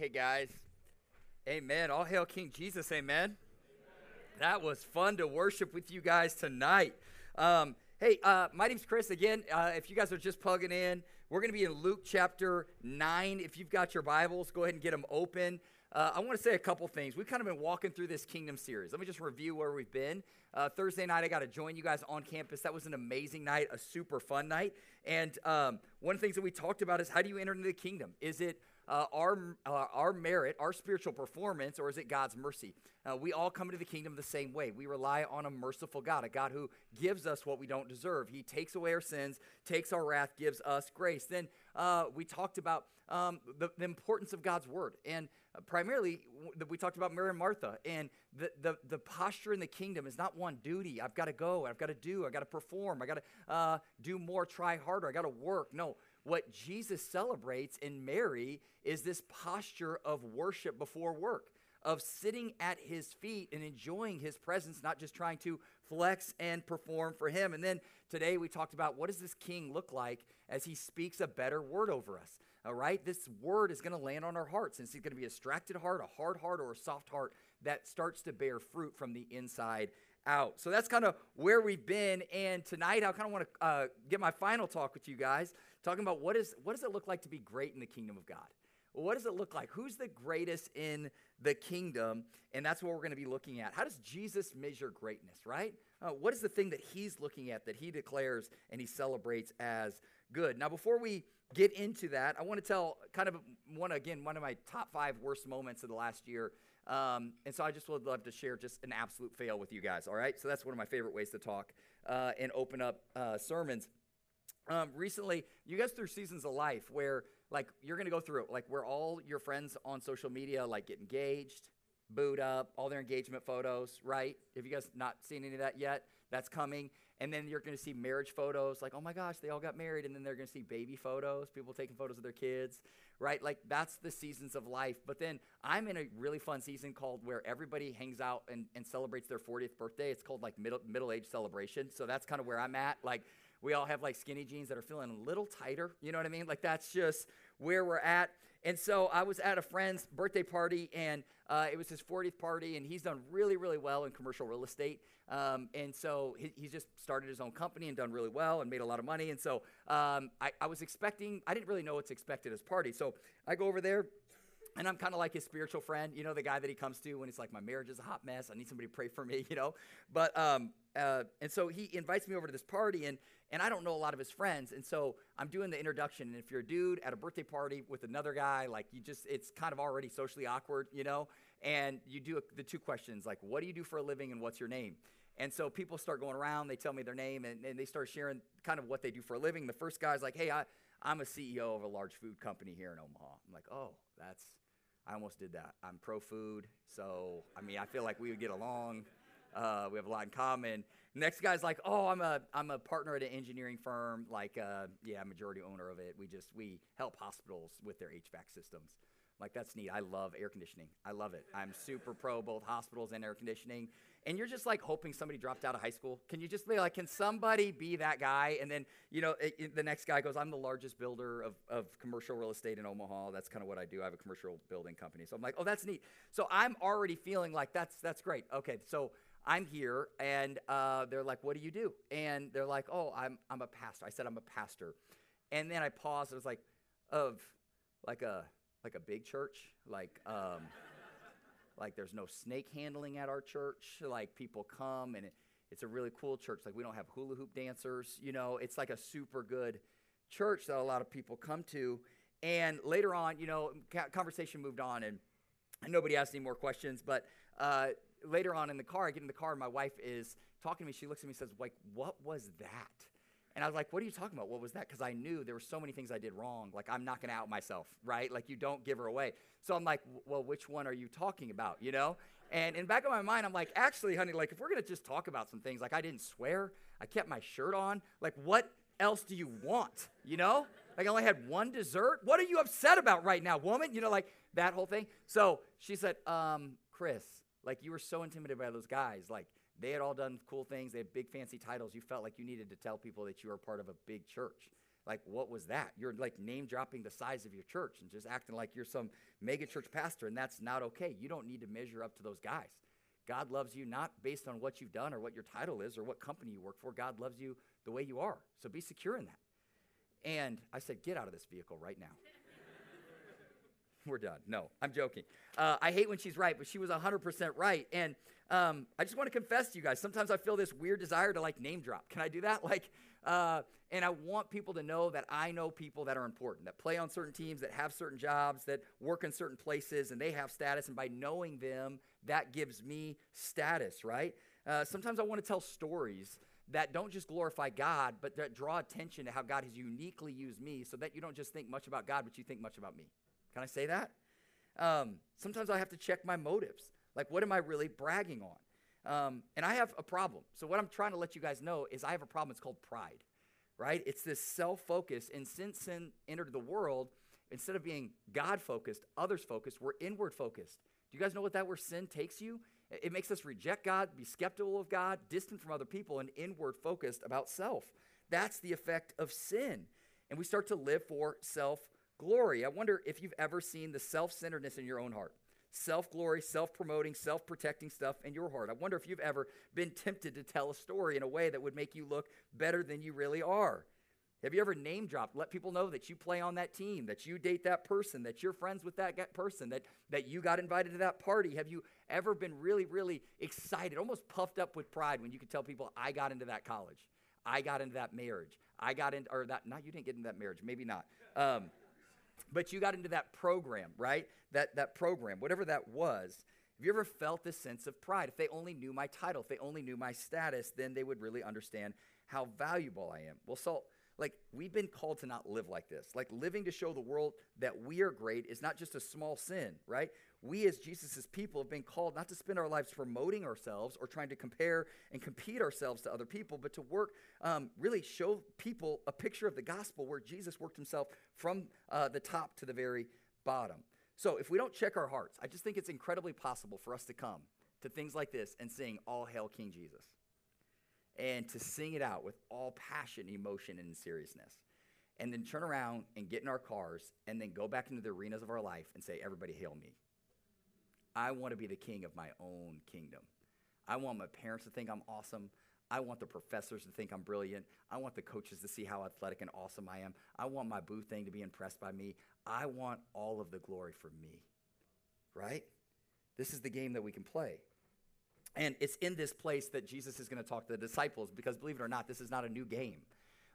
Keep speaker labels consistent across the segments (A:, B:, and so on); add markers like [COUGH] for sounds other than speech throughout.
A: Hey, guys. Amen. All hail King Jesus. Amen. That was fun to worship with you guys tonight. Um, hey, uh, my name's Chris. Again, uh, if you guys are just plugging in, we're going to be in Luke chapter 9. If you've got your Bibles, go ahead and get them open. Uh, I want to say a couple things. We've kind of been walking through this kingdom series. Let me just review where we've been. Uh, Thursday night, I got to join you guys on campus. That was an amazing night, a super fun night. And um, one of the things that we talked about is how do you enter into the kingdom? Is it uh, our, uh, our merit, our spiritual performance, or is it God's mercy? Uh, we all come into the kingdom the same way. We rely on a merciful God, a God who gives us what we don't deserve. He takes away our sins, takes our wrath, gives us grace. Then uh, we talked about um, the, the, importance of God's word. And uh, primarily, we talked about Mary and Martha. And the, the, the posture in the kingdom is not one duty. I've got to go, I've got to do, I've got to perform, I've got to uh, do more, try harder, I've got to work. No, what Jesus celebrates in Mary is this posture of worship before work, of sitting at his feet and enjoying his presence, not just trying to flex and perform for him. And then today we talked about what does this king look like as he speaks a better word over us. All right, this word is going to land on our hearts, and it's going to be a distracted heart, a hard heart, or a soft heart that starts to bear fruit from the inside out. So that's kind of where we've been. And tonight, I kind of want to uh, get my final talk with you guys talking about what, is, what does it look like to be great in the kingdom of God? What does it look like? Who's the greatest in the kingdom? And that's what we're going to be looking at. How does Jesus measure greatness, right? Uh, what is the thing that he's looking at that he declares and he celebrates as good? Now, before we get into that, I want to tell kind of one, again, one of my top five worst moments of the last year. Um, and so I just would love to share just an absolute fail with you guys, all right? So that's one of my favorite ways to talk uh, and open up uh, sermons. Um, recently, you guys through seasons of life where like you're gonna go through it, like where all your friends on social media like get engaged, boot up, all their engagement photos, right? Have you guys not seen any of that yet? That's coming. And then you're to see marriage photos, like, oh my gosh, they all got married. And then they're to see baby photos, people taking photos of their kids, right? Like, that's the seasons of life. But then I'm in a really fun season called where everybody hangs out and, and celebrates their 40th birthday. It's called like middle, middle age celebration. So that's kind of where I'm at. Like, we all have like skinny jeans that are feeling a little tighter. You know what I mean? Like that's just where we're at. And so I was at a friend's birthday party, and uh, it was his 40th party, and he's done really, really well in commercial real estate. Um, and so he, he's just started his own company and done really well and made a lot of money. And so um, I, I was expecting, I didn't really know what's expected as party. So I go over there and I'm kind of like his spiritual friend, you know, the guy that he comes to when he's like, my marriage is a hot mess. I need somebody to pray for me, [LAUGHS] you know. But um, uh, and so he invites me over to this party, and and I don't know a lot of his friends, and so I'm doing the introduction. And if you're a dude at a birthday party with another guy, like you just, it's kind of already socially awkward, you know. And you do the two questions, like, what do you do for a living, and what's your name? And so people start going around, they tell me their name, and, and they start sharing kind of what they do for a living. The first guy's like, hey, I, I'm a CEO of a large food company here in Omaha. I'm like, oh, that's I almost did that. I'm pro food, so I mean, I feel like we would get along. Uh, we have a lot in common. Next guy's like, oh, I'm a I'm a partner at an engineering firm. Like, uh, yeah, majority owner of it. We just we help hospitals with their HVAC systems. Like that's neat. I love air conditioning. I love it. I'm super pro both hospitals and air conditioning. And you're just like hoping somebody dropped out of high school. Can you just be like, can somebody be that guy? And then you know it, it, the next guy goes, I'm the largest builder of, of commercial real estate in Omaha. That's kind of what I do. I have a commercial building company. So I'm like, oh, that's neat. So I'm already feeling like that's that's great. Okay, so I'm here, and uh, they're like, what do you do? And they're like, oh, I'm I'm a pastor. I said I'm a pastor, and then I paused. I was like, of like a like a big church, like um, like there's no snake handling at our church. Like people come and it, it's a really cool church. Like we don't have hula hoop dancers, you know. It's like a super good church that a lot of people come to. And later on, you know, conversation moved on and, nobody asked any more questions. But uh, later on in the car, I get in the car and my wife is talking to me. She looks at me and says, like, what was that? And I was like, what are you talking about? What was that? Because I knew there were so many things I did wrong. Like, I'm not going to out myself, right? Like, you don't give her away. So I'm like, well, which one are you talking about, you know? And in back of my mind, I'm like, actually, honey, like, if we're going to just talk about some things, like, I didn't swear, I kept my shirt on, like, what else do you want, you know? Like, I only had one dessert. What are you upset about right now, woman? You know, like, that whole thing. So she said, um, Chris, like, you were so intimidated by those guys. Like, they had all done cool things. They had big fancy titles. You felt like you needed to tell people that you were part of a big church. Like, what was that? You're like name dropping the size of your church and just acting like you're some mega church pastor, and that's not okay. You don't need to measure up to those guys. God loves you not based on what you've done or what your title is or what company you work for. God loves you the way you are. So be secure in that. And I said, Get out of this vehicle right now. We're done. No, I'm joking. Uh, I hate when she's right, but she was 100% right. And um, I just want to confess to you guys. Sometimes I feel this weird desire to like name drop. Can I do that? [LAUGHS] Like, uh, and I want people to know that I know people that are important, that play on certain teams, that have certain jobs, that work in certain places, and they have status. And by knowing them, that gives me status, right? Uh, sometimes I want to tell stories that don't just glorify God, but that draw attention to how God has uniquely used me so that you don't just think much about God, but you think much about me. Can I say that? Um, sometimes I have to check my motives. Like, what am I really bragging on? Um, and I have a problem. So, what I'm trying to let you guys know is I have a problem. It's called pride, right? It's this self focus. And since sin entered the world, instead of being God focused, others focused, we're inward focused. Do you guys know what that where sin takes you? It makes us reject God, be skeptical of God, distant from other people, and inward focused about self. That's the effect of sin. And we start to live for self glory. I wonder if you've ever seen the self centeredness in your own heart. Self glory, self promoting, self protecting stuff in your heart. I wonder if you've ever been tempted to tell a story in a way that would make you look better than you really are. Have you ever name dropped, let people know that you play on that team, that you date that person, that you're friends with that person, that, that you got invited to that party? Have you ever been really, really excited, almost puffed up with pride when you could tell people, I got into that college, I got into that marriage, I got into, or that, not, you didn't get into that marriage, maybe not. Um, but you got into that program, right? That, that program, whatever that was. Have you ever felt this sense of pride? If they only knew my title, if they only knew my status, then they would really understand how valuable I am. Well, so like we've been called to not live like this. Like living to show the world that we are great is not just a small sin, right? We as Jesus' people have been called not to spend our lives promoting ourselves or trying to compare and compete ourselves to other people, but to work, um, really show people a picture of the gospel where Jesus worked himself from uh, the top to the very bottom. So if we don't check our hearts, I just think it's incredibly possible for us to come to things like this and sing, All Hail King Jesus and to sing it out with all passion, emotion, and seriousness. And then turn around and get in our cars and then go back into the arenas of our life and say, Everybody, hail me. I want to be the king of my own kingdom. I want my parents to think I'm awesome. I want the professors to think I'm brilliant. I want the coaches to see how athletic and awesome I am. I want my boo thing to be impressed by me. I want all of the glory for me. Right? This is the game that we can play. And it's in this place that Jesus is going to talk to the disciples because, believe it or not, this is not a new game.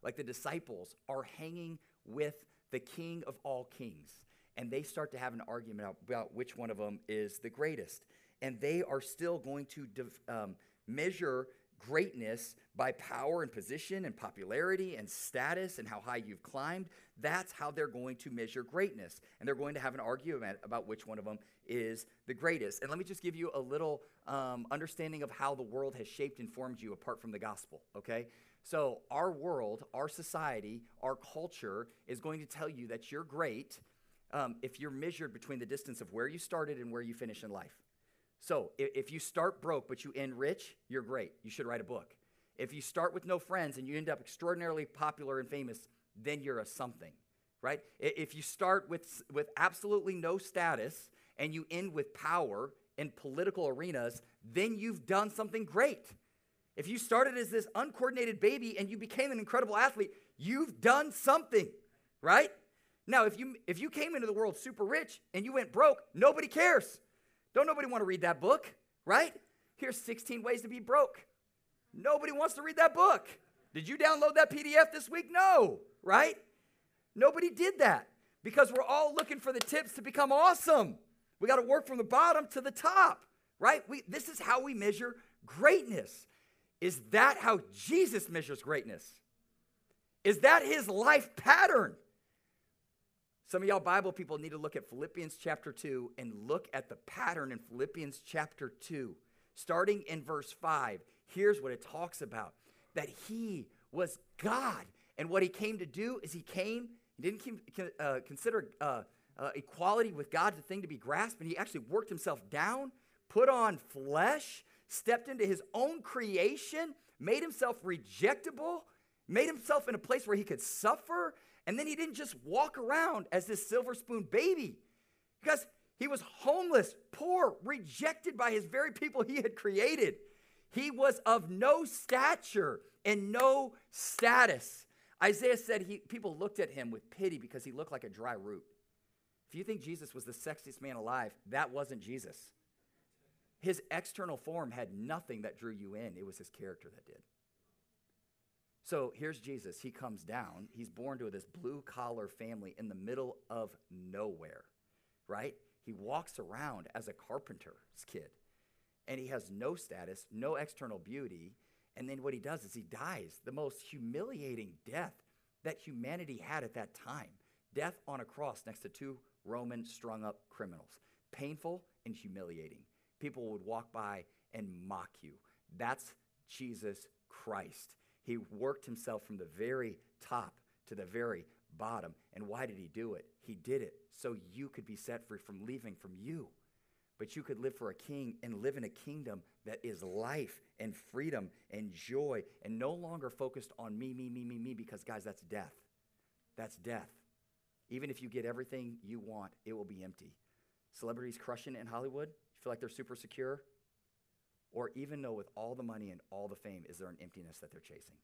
A: Like the disciples are hanging with the king of all kings, and they start to have an argument about which one of them is the greatest. And they are still going to um, measure greatness by power and position and popularity and status and how high you've climbed. That's how they're going to measure greatness. And they're going to have an argument about which one of them is the greatest. And let me just give you a little um, understanding of how the world has shaped and formed you apart from the gospel, okay? So, our world, our society, our culture is going to tell you that you're great um, if you're measured between the distance of where you started and where you finish in life. So if you start broke but you end rich, you're great. You should write a book. If you start with no friends and you end up extraordinarily popular and famous, then you're a something, right? If you start with, with absolutely no status and you end with power in political arenas, then you've done something great. If you started as this uncoordinated baby and you became an incredible athlete, you've done something, right? Now, if you if you came into the world super rich and you went broke, nobody cares. Don't nobody want to read that book, right? Here's 16 ways to be broke. Nobody wants to read that book. Did you download that PDF this week? No, right? Nobody did that because we're all looking for the tips to become awesome. We got to work from the bottom to the top, right? We, this is how we measure greatness. Is that how Jesus measures greatness? Is that his life pattern? Some of y'all Bible people need to look at Philippians chapter 2 and look at the pattern in Philippians chapter 2. Starting in verse 5, here's what it talks about that he was God. And what he came to do is he came, he didn't uh, consider uh, uh, equality with God the thing to be grasped, and he actually worked himself down, put on flesh, stepped into his own creation, made himself rejectable, made himself in a place where he could suffer, and then he didn't just walk around as this silver spoon baby. Because he was homeless, poor, rejected by his very people he had created. He was of no stature and no status. Isaiah said he, people looked at him with pity because he looked like a dry root. If you think Jesus was the sexiest man alive, that wasn't Jesus. His external form had nothing that drew you in, it was his character that did. So here's Jesus. He comes down. He's born to this blue collar family in the middle of nowhere, right? He walks around as a carpenter's kid, and he has no status, no external beauty. And then what he does is he dies the most humiliating death that humanity had at that time death on a cross next to two Roman strung up criminals. Painful and humiliating. People would walk by and mock you. That's Jesus Christ. He worked himself from the very top to the very bottom. And why did he do it? He did it so you could be set free from leaving from you. But you could live for a king and live in a kingdom that is life and freedom and joy and no longer focused on me, me, me, me, me, because, guys, that's death. That's death. Even if you get everything you want, it will be empty. Celebrities crushing it in Hollywood, you feel like they're super secure? Or even know with all the money and all the fame, is there an emptiness that they're chasing?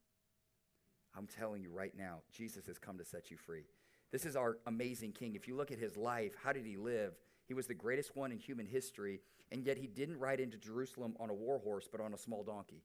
A: I'm telling you right now, Jesus has come to set you free. This is our amazing king. If you look at his life, how did he live? He was the greatest one in human history, and yet he didn't ride into Jerusalem on a war horse, but on a small donkey.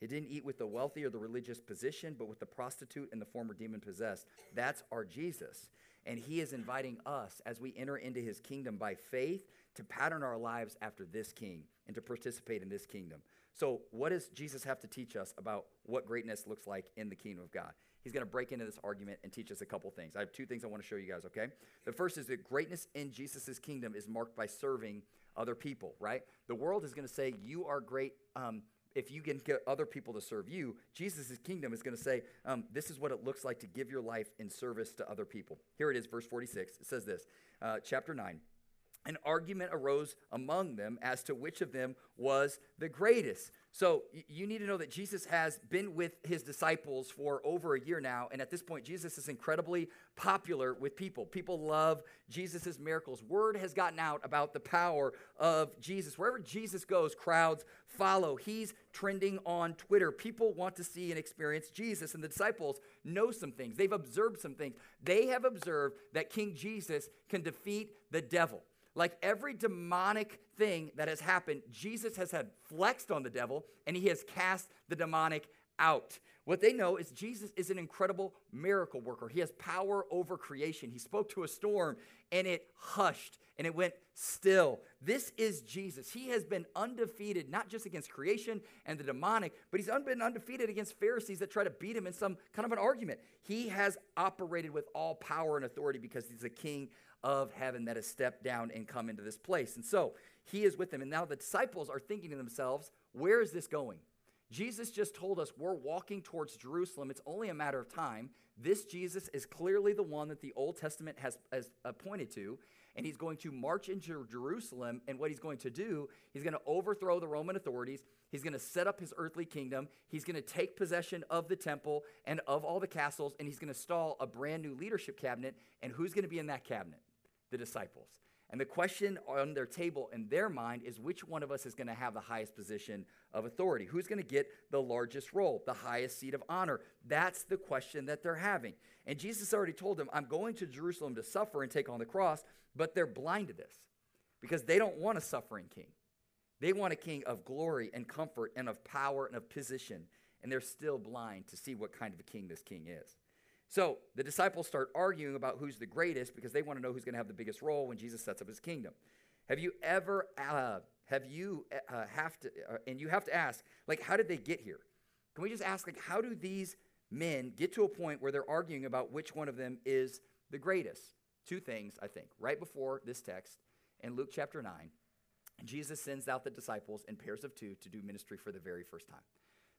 A: He didn't eat with the wealthy or the religious position, but with the prostitute and the former demon possessed. That's our Jesus. And he is inviting us as we enter into his kingdom by faith to pattern our lives after this king and to participate in this kingdom. So, what does Jesus have to teach us about what greatness looks like in the kingdom of God? He's going to break into this argument and teach us a couple things. I have two things I want to show you guys, okay? The first is that greatness in Jesus' kingdom is marked by serving other people, right? The world is going to say, You are great um, if you can get other people to serve you. Jesus' kingdom is going to say, um, This is what it looks like to give your life in service to other people. Here it is, verse 46. It says this, uh, chapter 9 an argument arose among them as to which of them was the greatest. So you need to know that Jesus has been with his disciples for over a year now. And at this point, Jesus is incredibly popular with people. People love Jesus' miracles. Word has gotten out about the power of Jesus. Wherever Jesus goes, crowds follow. He's trending on Twitter. People want to see and experience Jesus. And the disciples know some things, they've observed some things. They have observed that King Jesus can defeat the devil. Like every demonic thing that has happened, Jesus has had flexed on the devil and he has cast the demonic out. What they know is Jesus is an incredible miracle worker. He has power over creation. He spoke to a storm and it hushed and it went still. This is Jesus. He has been undefeated, not just against creation and the demonic, but he's been undefeated against Pharisees that try to beat him in some kind of an argument. He has operated with all power and authority because he's the king of heaven that has stepped down and come into this place. And so he is with them. And now the disciples are thinking to themselves, where is this going? Jesus just told us we're walking towards Jerusalem. It's only a matter of time. This Jesus is clearly the one that the Old Testament has, has appointed to, and he's going to march into Jerusalem. And what he's going to do, he's going to overthrow the Roman authorities. He's going to set up his earthly kingdom. He's going to take possession of the temple and of all the castles, and he's going to install a brand new leadership cabinet. And who's going to be in that cabinet? The disciples. And the question on their table in their mind is which one of us is going to have the highest position of authority? Who's going to get the largest role, the highest seat of honor? That's the question that they're having. And Jesus already told them, I'm going to Jerusalem to suffer and take on the cross, but they're blind to this because they don't want a suffering king. They want a king of glory and comfort and of power and of position, and they're still blind to see what kind of a king this king is. So the disciples start arguing about who's the greatest because they want to know who's going to have the biggest role when Jesus sets up his kingdom. Have you ever, uh, have you uh, have to, uh, and you have to ask, like, how did they get here? Can we just ask, like, how do these men get to a point where they're arguing about which one of them is the greatest? Two things, I think. Right before this text in Luke chapter 9, Jesus sends out the disciples in pairs of two to do ministry for the very first time.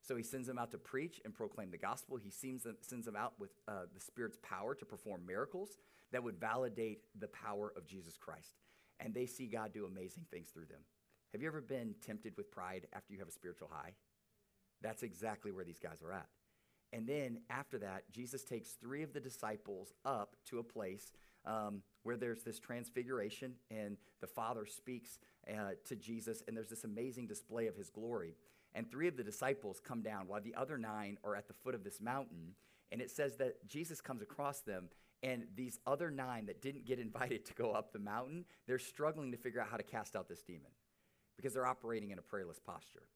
A: So he sends them out to preach and proclaim the gospel. He sends them, sends them out with uh, the Spirit's power to perform miracles that would validate the power of Jesus Christ. And they see God do amazing things through them. Have you ever been tempted with pride after you have a spiritual high? That's exactly where these guys are at. And then after that, Jesus takes three of the disciples up to a place um, where there's this transfiguration, and the Father speaks uh, to Jesus, and there's this amazing display of his glory. And three of the disciples come down while the other nine are at the foot of this mountain. And it says that Jesus comes across them, and these other nine that didn't get [LAUGHS] invited to go up the mountain, they're struggling to figure out how to cast out this demon because they're operating in a prayerless posture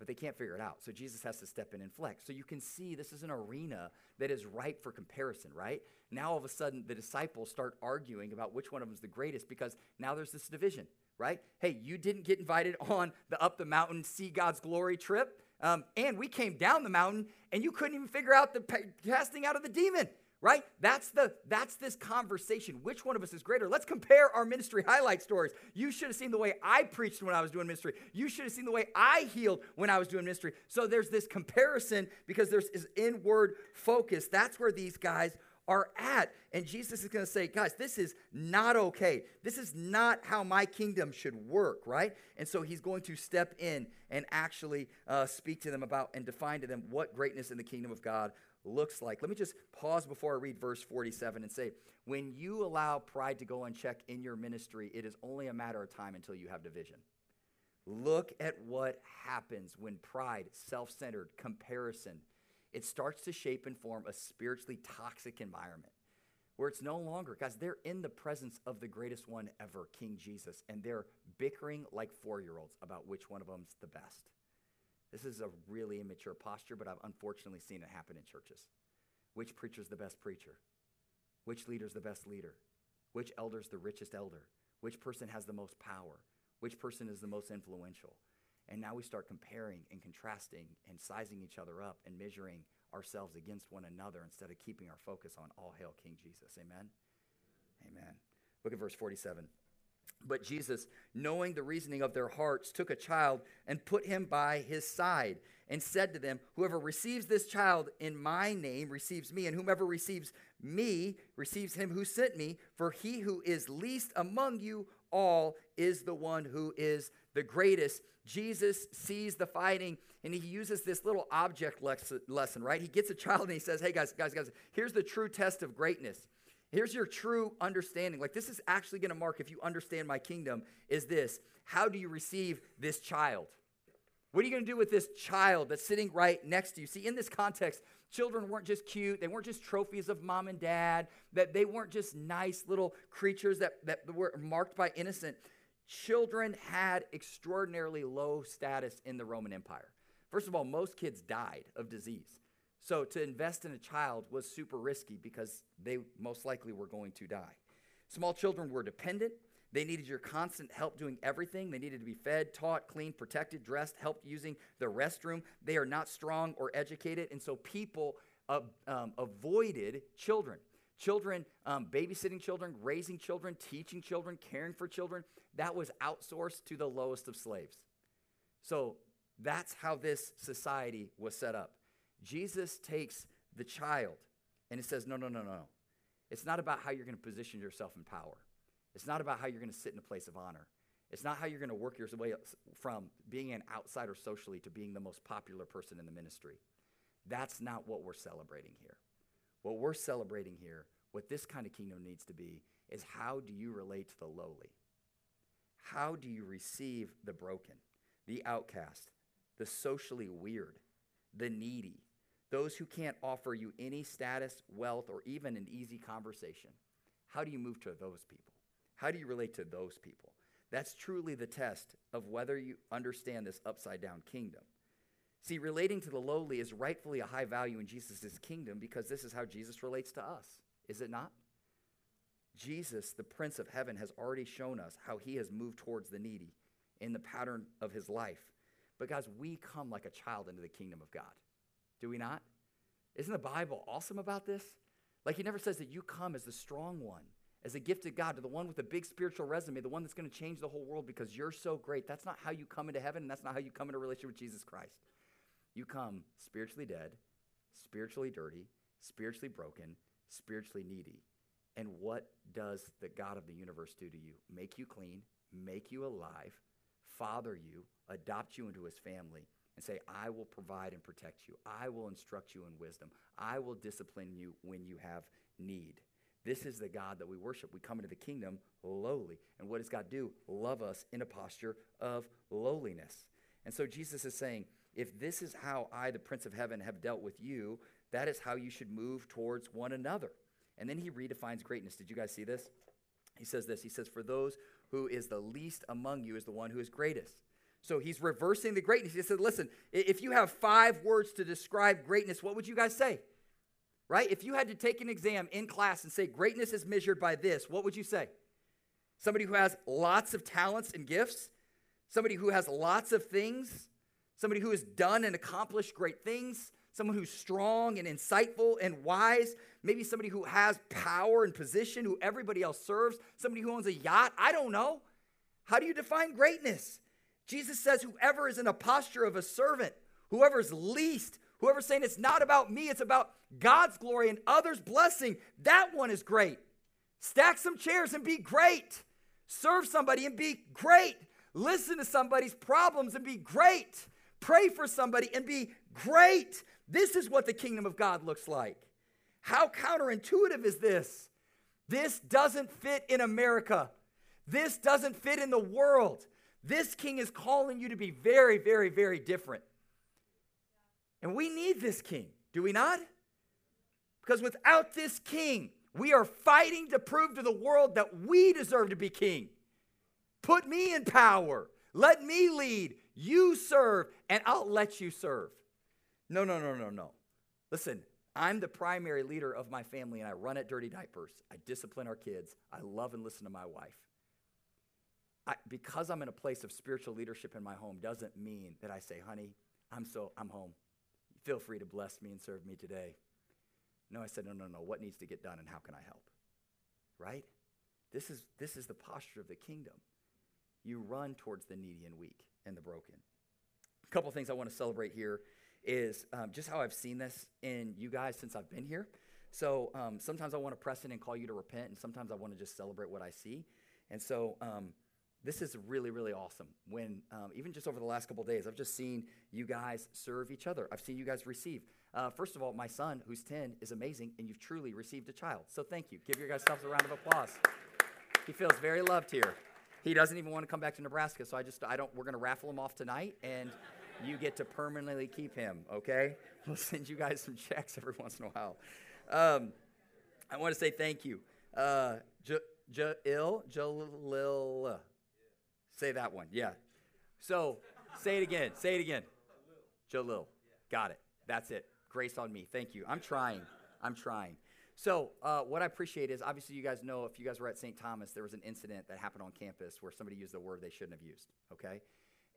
A: but they can't figure it out. So Jesus has to step in and flex. So you can see this is an arena that is ripe for comparison, right? Now all of a sudden the disciples start arguing about which one of them is the greatest because now there's this division, right? Hey, you didn't get invited on the up the mountain see God's glory trip. Um, and we came down the mountain and you couldn't even figure out the casting out of the demon right? That's the that's this conversation. Which one of us is greater? Let's compare our ministry highlight stories. You should have seen the way i preached when i was doing ministry. You should have seen the way i healed when i was doing ministry. So there's this comparison because there's this inward focus. That's where these guys are at and jesus is going to say guys this is not okay this is not how my kingdom should work right and so he's going to step in and actually uh, speak to them about and define to them what greatness in the kingdom of god looks like. Let me just pause before I read verse 47 and say, when you allow pride to go unchecked in your ministry, it is only a matter of time until you have division. Look at what happens when pride, self centered, comparison, it starts to shape and form a spiritually toxic environment where it's no longer, guys, they're in the presence of the greatest one ever, King Jesus, and they're bickering like four year olds about which one of them's the best. This is a really immature posture, but I've unfortunately seen it happen in churches. Which preacher's the best preacher? Which leader's the best leader? Which elder's the richest elder? Which person has the most power? Which person is the most influential? And now we start comparing and contrasting and sizing each other up and measuring ourselves against one another instead of keeping our focus on all hail King Jesus. Amen? Amen. Look at verse 47. But Jesus, knowing the reasoning of their hearts, took a child and put him by his side and said to them, Whoever receives this child in my name receives me, and whomever receives me receives him who sent me. For he who is least among you all is the one who is the greatest. Jesus sees the fighting and he uses this little object lesson, right? He gets a child and he says, Hey, guys, guys, guys, here's the true test of greatness. Here's your true understanding. Like, this is actually going to mark if you understand my kingdom is this. How do you receive this child? What are you going to do with this child that's sitting right next to you? See, in this context, children weren't just cute. They weren't just trophies of mom and dad. That they weren't just nice little creatures that, that were marked by innocent. Children had extraordinarily low status in the Roman Empire. First of all, most kids died of disease. So to invest in a child was super risky because they most likely were going to die. Small children were dependent. They needed your constant help doing everything. They needed to be fed, taught, cleaned, protected, dressed, helped using the restroom. They are not strong or educated. And so people uh, um, avoided children. Children, um, babysitting children, raising children, teaching children, caring for children, that was outsourced to the lowest of slaves. So that's how this society was set up. Jesus takes the child and he says, No, no, no, no. It's not about how you're going to position yourself in power. It's not about how you're going to sit in a place of honor. It's not how you're going to work your way from being an outsider socially to being the most popular person in the ministry. That's not what we're celebrating here. What we're celebrating here, what this kind of kingdom needs to be, is how do you relate to the lowly? How do you receive the broken, the outcast, the socially weird, the needy, those who can't offer you any status, wealth, or even an easy conversation. How do you move to those people? How do you relate to those people? That's truly the test of whether you understand this upside down kingdom. See, relating to the lowly is rightfully a high value in Jesus' kingdom because this is how Jesus relates to us, is it not? Jesus, the Prince of Heaven, has already shown us how he has moved towards the needy in the pattern of his life. But, guys, we come like a child into the kingdom of God. Do we not? Isn't the Bible awesome about this? Like he never says that you come as the strong one, as a gift of God, to the one with a big spiritual resume, the one that's going to change the whole world because you're so great. That's not how you come into heaven, and that's not how you come into a relationship with Jesus Christ. You come spiritually dead, spiritually dirty, spiritually broken, spiritually needy. And what does the God of the universe do to you? Make you clean, make you alive, father you, adopt you into his family, and say, I will provide and protect you. I will instruct you in wisdom. I will discipline you when you have need. This is the God that we worship. We come into the kingdom lowly. And what does God do? Love us in a posture of lowliness. And so Jesus is saying, if this is how I, the Prince of Heaven, have dealt with you, that is how you should move towards one another. And then he redefines greatness. Did you guys see this? He says this He says, For those who is the least among you is the one who is greatest. So he's reversing the greatness. He said, Listen, if you have five words to describe greatness, what would you guys say? Right? If you had to take an exam in class and say greatness is measured by this, what would you say? Somebody who has lots of talents and gifts, somebody who has lots of things, somebody who has done and accomplished great things, someone who's strong and insightful and wise, maybe somebody who has power and position, who everybody else serves, somebody who owns a yacht. I don't know. How do you define greatness? Jesus says, whoever is in a posture of a servant, whoever's least, whoever's saying it's not about me, it's about God's glory and others' blessing, that one is great. Stack some chairs and be great. Serve somebody and be great. Listen to somebody's problems and be great. Pray for somebody and be great. This is what the kingdom of God looks like. How counterintuitive is this? This doesn't fit in America. This doesn't fit in the world. This king is calling you to be very, very, very different. And we need this king, do we not? Because without this king, we are fighting to prove to the world that we deserve to be king. Put me in power. Let me lead. You serve, and I'll let you serve. No, no, no, no, no. Listen, I'm the primary leader of my family, and I run at Dirty Diapers. I discipline our kids. I love and listen to my wife. I, because I'm in a place of spiritual leadership in my home doesn't mean that I say, honey, I'm so I'm home. Feel free to bless me and serve me today. No, I said, no, no, no. What needs to get done and how can I help? Right? This is this is the posture of the kingdom. You run towards the needy and weak and the broken. A couple things I want to celebrate here is um, just how I've seen this in you guys since I've been here. So um, sometimes I want to press in and call you to repent, and sometimes I want to just celebrate what I see. And so um, this is really, really awesome. When um, even just over the last couple days, I've just seen you guys serve each other. I've seen you guys receive. Uh, first of all, my son, who's 10, is amazing, and you've truly received a child. So thank you. Give your guys a round of applause. He feels very loved here. He doesn't even want to come back to Nebraska, so I just I don't. We're gonna raffle him off tonight, and you get to permanently keep him. Okay? We'll [LAUGHS] send you guys some checks every once in a while. Um, I want to say thank you, uh, Jalil, Jalil. Say that one. Yeah. So say it again. Say it again. Jalil. Got it. That's it. Grace on me. Thank you. I'm trying. I'm trying. So, uh, what I appreciate is obviously you guys know if you guys were at St. Thomas, there was an incident that happened on campus where somebody used a word they shouldn't have used, okay?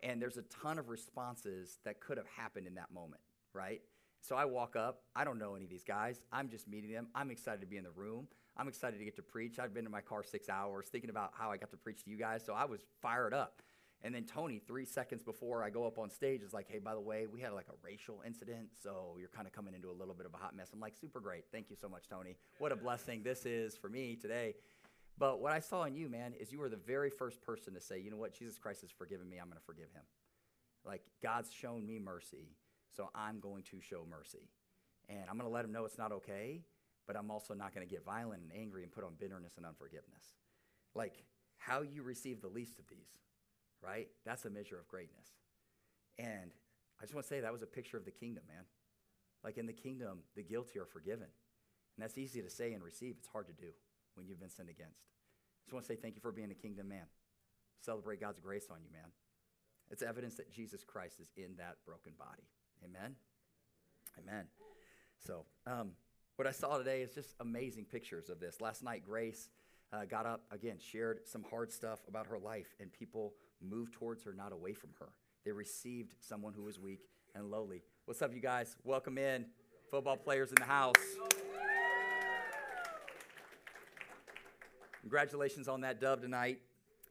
A: And there's a ton of responses that could have happened in that moment, right? So I walk up. I don't know any of these guys. I'm just meeting them. I'm excited to be in the room. I'm excited to get to preach. I've been in my car six hours thinking about how I got to preach to you guys. So I was fired up. And then Tony, three seconds before I go up on stage, is like, hey, by the way, we had like a racial incident, so you're kind of coming into a little bit of a hot mess. I'm like, super great. Thank you so much, Tony. What a blessing this is for me today. But what I saw in you, man, is you were the very first person to say, you know what, Jesus Christ has forgiven me, I'm going to forgive him. Like, God's shown me mercy, so I'm going to show mercy. And I'm going to let him know it's not okay, but I'm also not going to get violent and angry and put on bitterness and unforgiveness. Like, how you receive the least of these right? That's a measure of greatness. And I just want to say that was a picture of the kingdom, man. Like in the kingdom, the guilty are forgiven. And that's easy to say and receive. It's hard to do when you've been sinned against. I just want to say thank you for being a kingdom man. Celebrate God's grace on you, man. It's evidence that Jesus Christ is in that broken body. Amen? Amen. So, um, what I saw today is just amazing pictures of this. Last night, Grace uh, got up, again, shared some hard stuff about her life, and people moved towards her, not away from her. They received someone who was weak and lowly. What's up, you guys? Welcome in. Football players in the house. Congratulations on that dub tonight.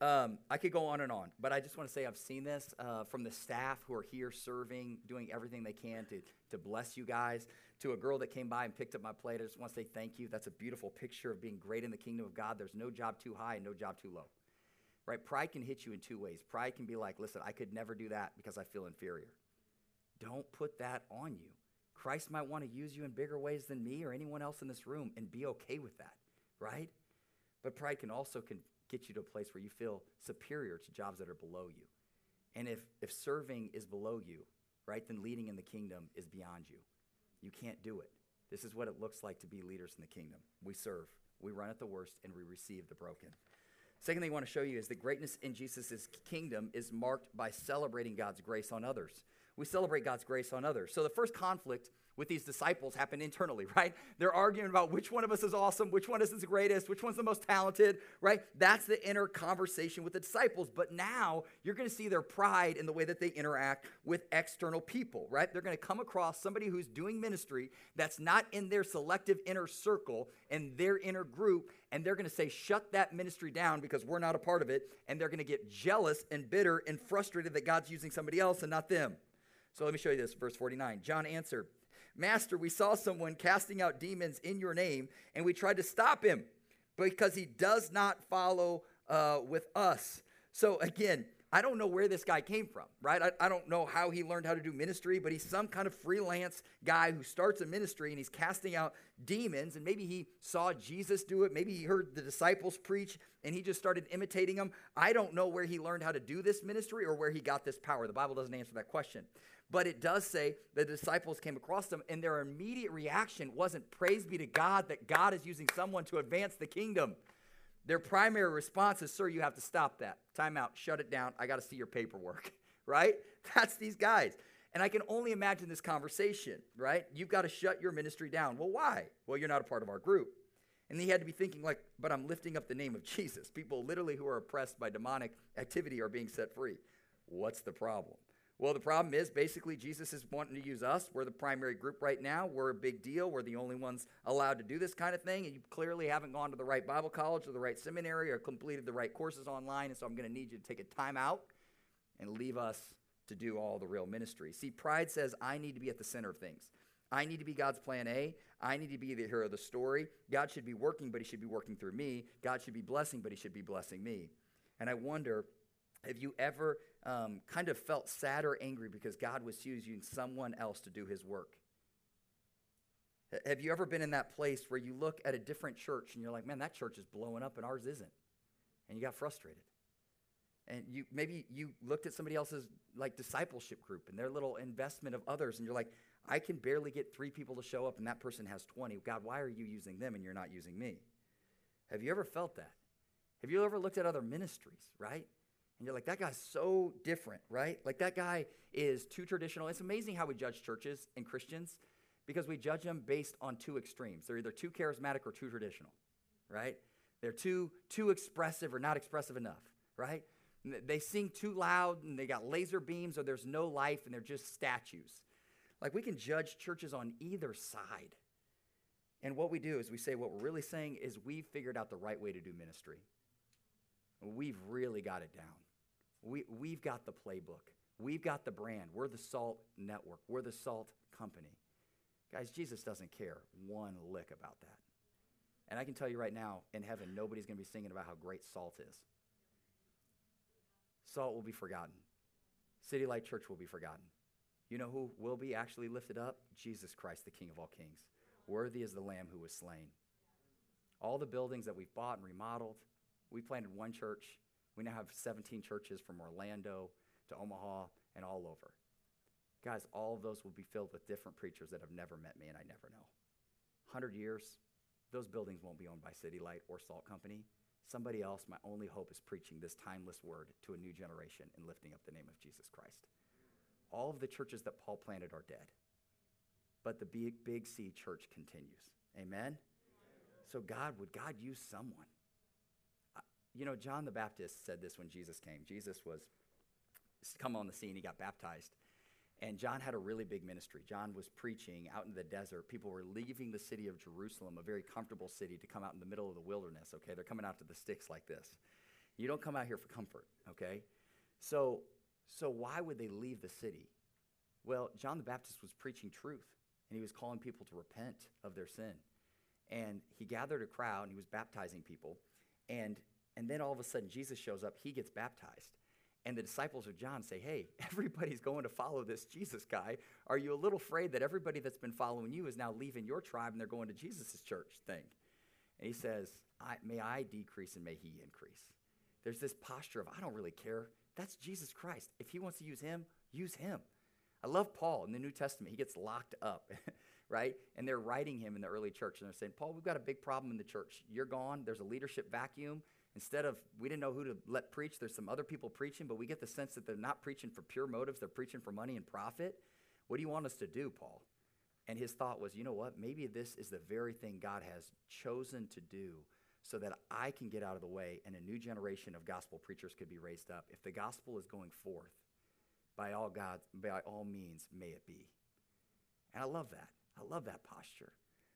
A: Um, I could go on and on, but I just want to say I've seen this uh, from the staff who are here serving, doing everything they can to, to bless you guys. To a girl that came by and picked up my plate, I just want to say thank you. That's a beautiful picture of being great in the kingdom of God. There's no job too high and no job too low right? Pride can hit you in two ways. Pride can be like, listen, I could never do that because I feel inferior. Don't put that on you. Christ might want to use you in bigger ways than me or anyone else in this room and be okay with that, right? But pride can also can get you to a place where you feel superior to jobs that are below you. And if, if serving is below you, right, then leading in the kingdom is beyond you. You can't do it. This is what it looks like to be leaders in the kingdom. We serve, we run at the worst, and we receive the broken. Second thing I want to show you is that greatness in Jesus' kingdom is marked by celebrating God's grace on others. We celebrate God's grace on others. So the first conflict with these disciples happen internally, [LAUGHS] right? They're arguing about which one of us is awesome, which one is the greatest, which one's the most talented, right? That's the inner conversation with the disciples. But now you're going to see their pride in the way that they interact with external people, right? They're going to come across somebody who's doing ministry that's not in their selective inner circle and their inner group, and they're going to say, shut that ministry down because we're not a part of it. And they're going to get jealous and bitter and frustrated that God's using somebody else and not them. So let me show you this, verse 49. John answered, Master, we saw someone casting out demons in your name, and we tried to stop him because he does not follow uh, with us. So again, I don't know where this guy came from, right? I, I, don't know how he learned how to do ministry, but he's some kind of freelance guy who starts a ministry and he's casting out demons. And maybe he saw Jesus do it. Maybe he heard the disciples preach and he just started imitating them. I don't know where he learned how to do this ministry or where he got this power. The Bible doesn't answer that question. But it does say that the disciples came across them, and their immediate reaction wasn't praise be to God that God is using someone to advance the kingdom. Their primary response is, Sir, you have to stop that. Time out, shut it down. I got to see your paperwork, [LAUGHS] right? That's these guys. And I can only imagine this conversation, right? You've got to shut your ministry down. Well, why? Well, you're not a part of our group. And he had to be thinking, like, but I'm lifting up the name of [LAUGHS] Jesus. People literally who are oppressed by demonic activity are being set free. What's the problem? Well, the problem is basically Jesus is wanting to use us. We're the primary group right now. We're a big deal. We're the only ones allowed to do this kind of thing. And you clearly haven't gone to the right Bible college or the right seminary or completed the right courses online. And so I'm going to need you to take a time out and leave us to do all the real ministry. See, pride says, I need to be at the center of things. I need to be God's plan A. I need to be the hero of the story. God should be working, but he should be working through me. God should be blessing, but he should be blessing me. And I wonder have you ever um, kind of felt sad or angry because God was using someone else to do his work? Have you ever been in that place where you look at a different church and you're like, man, that church is blowing up and ours isn't? And you got frustrated. And you maybe you looked at somebody else's like discipleship group and their little investment of others, and you're like, I can barely get three people to show up, and that person has 20. God, why are you using them and you're not using me? Have you ever felt that? Have you ever looked at other ministries, right? And you're like, that guy's so different, right? Like that guy is too traditional. It's amazing how we judge churches and Christians because we judge them based on two extremes. They're either too charismatic or too traditional, right? They're too too expressive or not expressive enough, right? They sing too loud and they got laser beams or there's no life and they're just statues. Like we can judge churches on either side. And what we do is we say what we're really saying is we've figured out the right way to do ministry. We've really got it down. We, we've got the playbook. We've got the brand. We're the salt network. We're the salt company. Guys, Jesus doesn't care one lick about that. And I can tell you right now, in heaven, nobody's going to be singing about how great salt is. Salt will be forgotten. City Light Church will be forgotten. You know who will be actually lifted up? Jesus Christ, the King of all kings. Worthy is the Lamb who was slain. All the buildings that we've bought and remodeled, we planted one church we now have 17 churches from Orlando to Omaha and all over. Guys, all of those will be filled with different preachers that have never met me and I never know. 100 years, those buildings won't be owned by City Light or Salt Company. Somebody else, my only hope is preaching this timeless word to a new generation and lifting up the name of Jesus Christ. All of the churches that Paul planted are dead, but the big, big C church continues. Amen? So, God, would God use someone? You know, John the Baptist said this when Jesus came. Jesus was come on the scene, he got baptized. And John had a really big ministry. John was preaching out in the desert. People were leaving the city of Jerusalem, a very comfortable city, to come out in the middle of the wilderness, okay? They're coming out to the sticks like this. You don't come out here for comfort, okay? So, so why would they leave the city? Well, John the Baptist was preaching truth, and he was calling people to repent of their sin. And he gathered a crowd, and he was baptizing people. And and then all of a sudden, Jesus shows up, he gets baptized. And the disciples of John say, Hey, [LAUGHS] everybody's going to follow this Jesus guy. Are you a little afraid that everybody that's been following you is now leaving your tribe and they're going to Jesus' church thing? And he says, May I decrease and may he increase. There's this posture of, I don't really care. That's Jesus Christ. If he wants to use him, use him. I love Paul in the New Testament. He gets locked up, [LAUGHS] right? And they're writing him in the early church and they're saying, Paul, we've got a big problem in the church. You're gone. There's a leadership vacuum. Instead of, we didn't know who to let preach, there's some other people preaching, but we get the sense that they're not preaching for pure motives, they're preaching for money and profit. What do you want us to do, Paul? And his thought was, you know what? Maybe this is the very thing God has chosen to do so that I can get out of the way and a new generation of gospel preachers could be raised up. If the gospel is going forth, by all God, by all means, may it be. And I love that. I love that posture.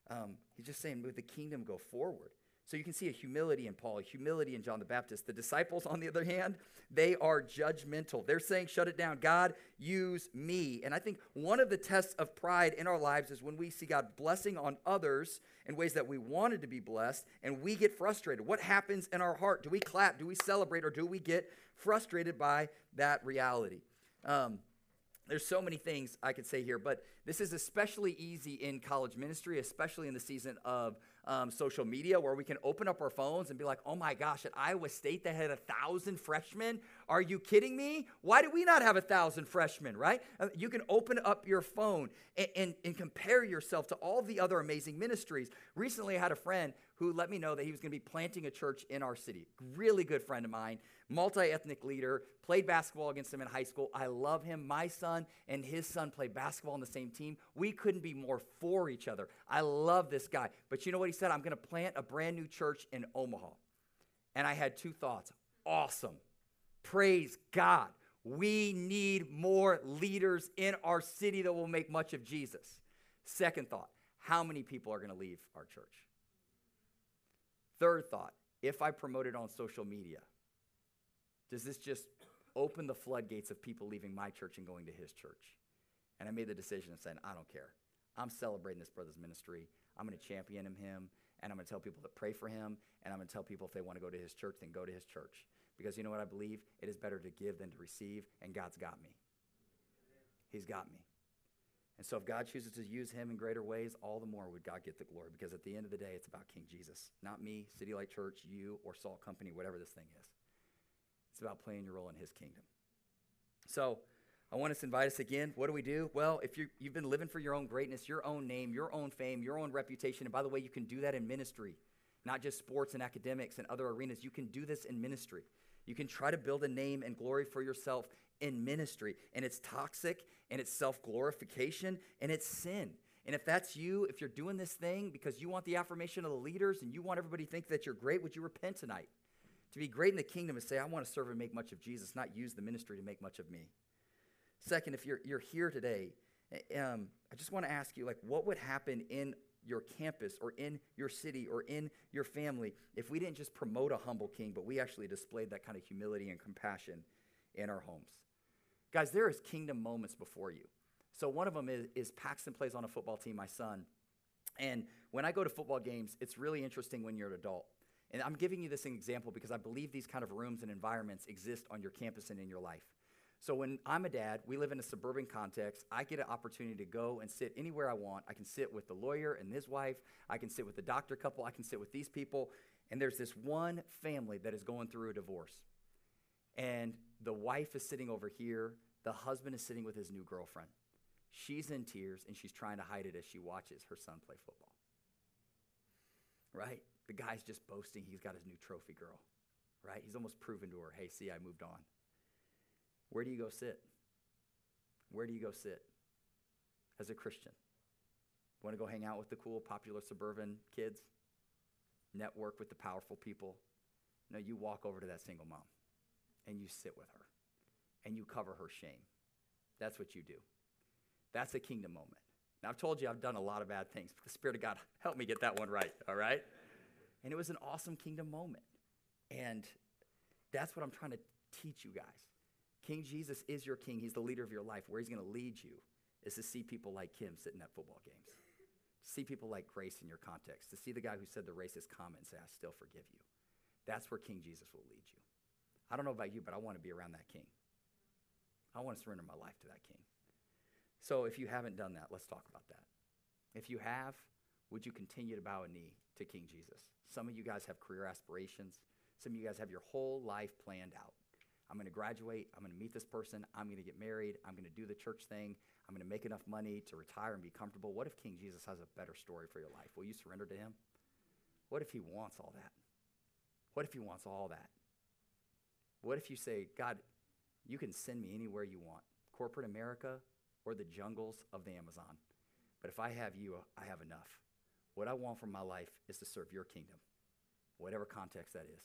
A: Um, he's just saying, with the kingdom go forward. So you can see a humility in Paul, a humility in John the Baptist. The disciples, on the other hand, they are judgmental. They're saying, shut it down. God, use me. And I think one of the tests of pride in our lives is when we see God blessing on others in ways that we wanted to be blessed and we get frustrated. What happens in our heart? Do we clap? Do we celebrate? Or do we get frustrated by that reality? Um, there's so many things I could say here, but this is especially easy in college ministry, especially in the season of um, social media where we can open up our phones and be like, oh my gosh, at Iowa State they had a thousand freshmen. Are you kidding me? Why do we not have a thousand freshmen, right? Uh, you can open up your phone and, and, and compare yourself to all the other amazing ministries. Recently, I had a friend who let me know that he was going to be planting a church in our city. Really good friend of mine, multi ethnic leader, played basketball against him in high school. I love him. My son and his son play basketball on the same team. We couldn't be more for each other. I love this guy. But you know what he said? I'm going to plant a brand new church in Omaha. And I had two thoughts. Awesome. Praise God. We need more leaders in our city that will make much of Jesus. Second thought, how many people are going to leave our church? Third thought if I promote it on social media, does this just open the floodgates of people leaving my church and going to his church? And I made the decision of saying, I don't care. I'm celebrating this brother's ministry. I'm going to champion him, and I'm going to tell people to pray for him, and I'm going to tell people if they want to go to his church, then go to his church. Because you know what I believe? It is better to give than to receive, and God's got me. He's got me. And so if God chooses to use him in greater ways, all the more would God get the glory because at the end of the day, it's about King Jesus, not me, City Light Church, you, or Salt Company, whatever this thing is. It's about playing your role in his kingdom. So I want us to invite us again. What do we do? Well, if you you've been living for your own greatness, your own name, your own fame, your own reputation, and by the way, you can do that in ministry, not just sports and academics and other arenas. You can do this in ministry. You can try to build a name and glory for yourself in ministry, and it's toxic, and it's self glorification, and it's sin. And if that's you, if you're doing this thing because you want the affirmation of the leaders and you want everybody to think that you're great, would you repent tonight? To be great in the kingdom is say, I want to serve and make much of Jesus, not use the ministry to make much of me. Second, if you're, you're here today, um, I just want to ask you, like, what would happen in your campus or in your city or in your family if we didn't just promote a humble king, but we actually displayed that kind of humility and compassion in our homes? Guys, there is kingdom moments before you. So one of them is, is Paxton plays on a football team, my son. And when I go to football games, it's really interesting when you're an adult. And I'm giving you this example because I believe these kind of rooms and environments exist on your campus and in your life. So when I'm a dad, we live in a suburban context. I get an opportunity to go and sit anywhere I want. I can sit with the lawyer and his wife. I can sit with the doctor couple. I can sit with these people. And there's this one family that is going through a divorce. And the wife is sitting over here. The husband is sitting with his new girlfriend. She's in tears and she's trying to hide it as she watches her son play football. Right? The guy's just boasting he's got his new trophy girl. Right? He's almost proven to her, hey, see, I moved on. Where do you go sit? Where do you go sit as a Christian? Want to go hang out with the cool, popular suburban kids? Network with the powerful people? No, you walk over to that single mom and you sit with her and you cover her shame. That's what you do. That's a kingdom moment. Now, I've told you I've done a lot of bad things, but the Spirit of God [LAUGHS] helped me get that one right, all right? And it was an awesome kingdom moment. And that's what I'm trying to teach you guys. King Jesus is your king. He's the leader of your life. Where he's going to lead you is to see people like him sitting at football games, to see people like Grace in your context, to see the guy who said the racist comment and say, I still forgive you. That's where King Jesus will lead you. I don't know about you, but I want to be around that king. I want to surrender my life to that king. So if you haven't done that, let's talk about that. If you have, would you continue to bow a knee to King Jesus? Some of you guys have career aspirations. Some of you guys have your whole life planned out. I'm going to graduate. I'm going to meet this person. I'm going to get married. I'm going to do the church thing. I'm going to make enough money to retire and be comfortable. What if King Jesus has a better story for your life? Will you surrender to him? What if he wants all that? What if he wants all that? What if you say, God, you can send me anywhere you want, corporate America or the jungles of the Amazon. But if I have you, I have enough. What I want from my life is to serve your kingdom, whatever context that is.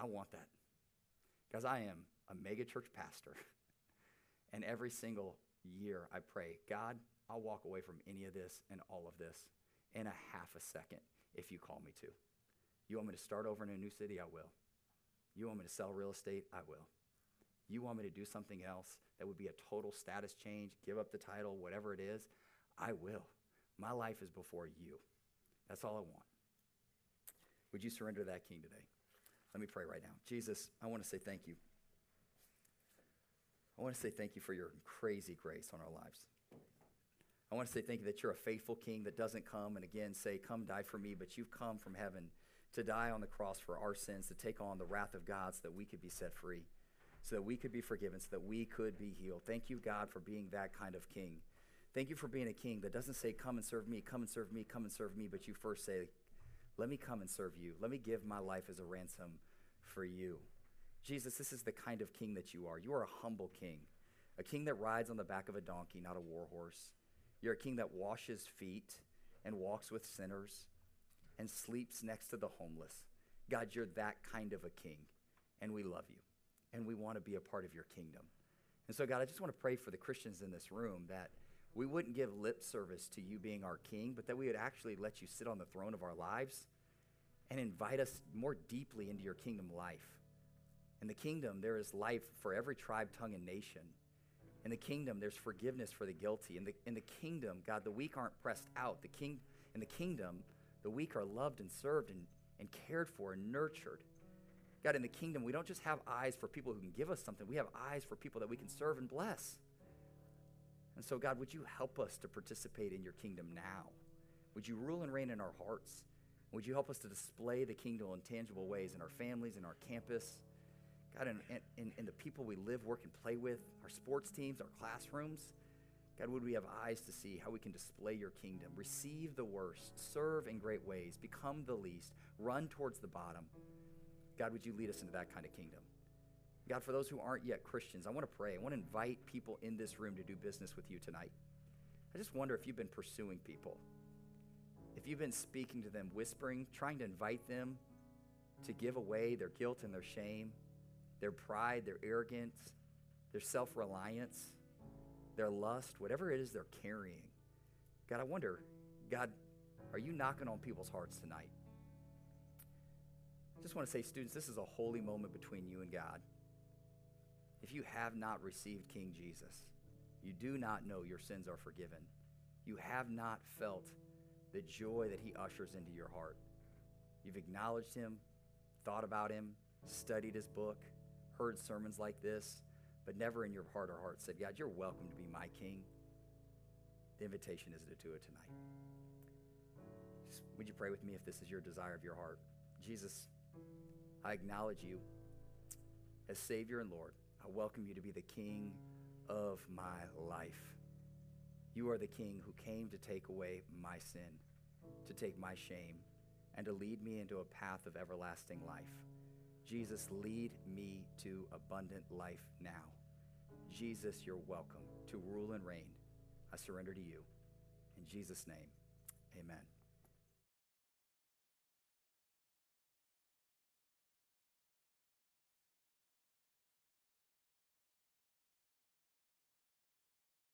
A: I want that. Because I am a mega church pastor. [LAUGHS] and every single year I pray, God, I'll walk away from any of this and all of this in a half a second if you call me to. You want me to start over in a new city? I will. You want me to sell real estate? I will. You want me to do something else that would be a total status change, give up the title, whatever it is? I will. My life is before you. That's all I want. Would you surrender that king today? Let me pray right now. Jesus, I want to say thank you. I want to say thank you for your crazy grace on our lives. I want to say thank you that you're a faithful king that doesn't come and again say, Come die for me, but you've come from heaven to die on the cross for our sins, to take on the wrath of God so that we could be set free, so that we could be forgiven, so that we could be healed. Thank you, God, for being that kind of king. Thank you for being a king that doesn't say, Come and serve me, come and serve me, come and serve me, but you first say, Let me come and serve you. Let me give my life as a ransom for you. Jesus, this is the kind of king that you are. You are a humble king, a king that rides on the back of a donkey, not a war horse. You're a king that washes feet and walks with sinners and sleeps next to the homeless. God, you're that kind of a king, and we love you, and we want to be a part of your kingdom. And so, God, I just want to pray for the Christians in this room that we wouldn't give lip service to you being our king, but that we would actually let you sit on the throne of our lives and invite us more deeply into your kingdom life. In the kingdom, there is life for every tribe, tongue, and nation. In the kingdom, there's forgiveness for the guilty. In the, in the kingdom, God, the weak aren't pressed out. The king, in the kingdom, the weak are loved and served and, and cared for and nurtured. God, in the kingdom, we don't just have eyes for people who can give us something, we have eyes for people that we can serve and bless. And so, God, would you help us to participate in your kingdom now? Would you rule and reign in our hearts? Would you help us to display the kingdom in tangible ways in our families, in our campus? God, in, in, in the people we live, work, and play with, our sports teams, our classrooms. God, would we have eyes to see how we can display your kingdom, receive the worst, serve in great ways, become the least, run towards the bottom? God, would you lead us into that kind of kingdom? God, for those who aren't yet Christians, I want to pray. I want to invite people in this room to do business with you tonight. I just wonder if you've been pursuing people, if you've been speaking to them, whispering, trying to invite them to give away their guilt and their shame, their pride, their arrogance, their self reliance their lust, whatever it is they're carrying. God, I wonder, God, are you knocking on people's hearts tonight? I just want to say, students, this is a holy moment between you and God. If you have not received King Jesus, you do not know your sins are forgiven. You have not felt the joy that he ushers into your heart. You've acknowledged him, thought about him, studied his book, heard sermons like this, but never in your heart or heart said, God, you're welcome to be my king. The invitation is to do it tonight. Just, would you pray with me if this is your desire of your heart? Jesus, I acknowledge you as Savior and Lord. I welcome you to be the King of my life. You are the King who came to take away my sin, to take my shame, and to lead me into a path of everlasting life. Jesus, lead me to abundant life now. Jesus, you're welcome to rule and reign. I surrender to you. In Jesus' name, amen.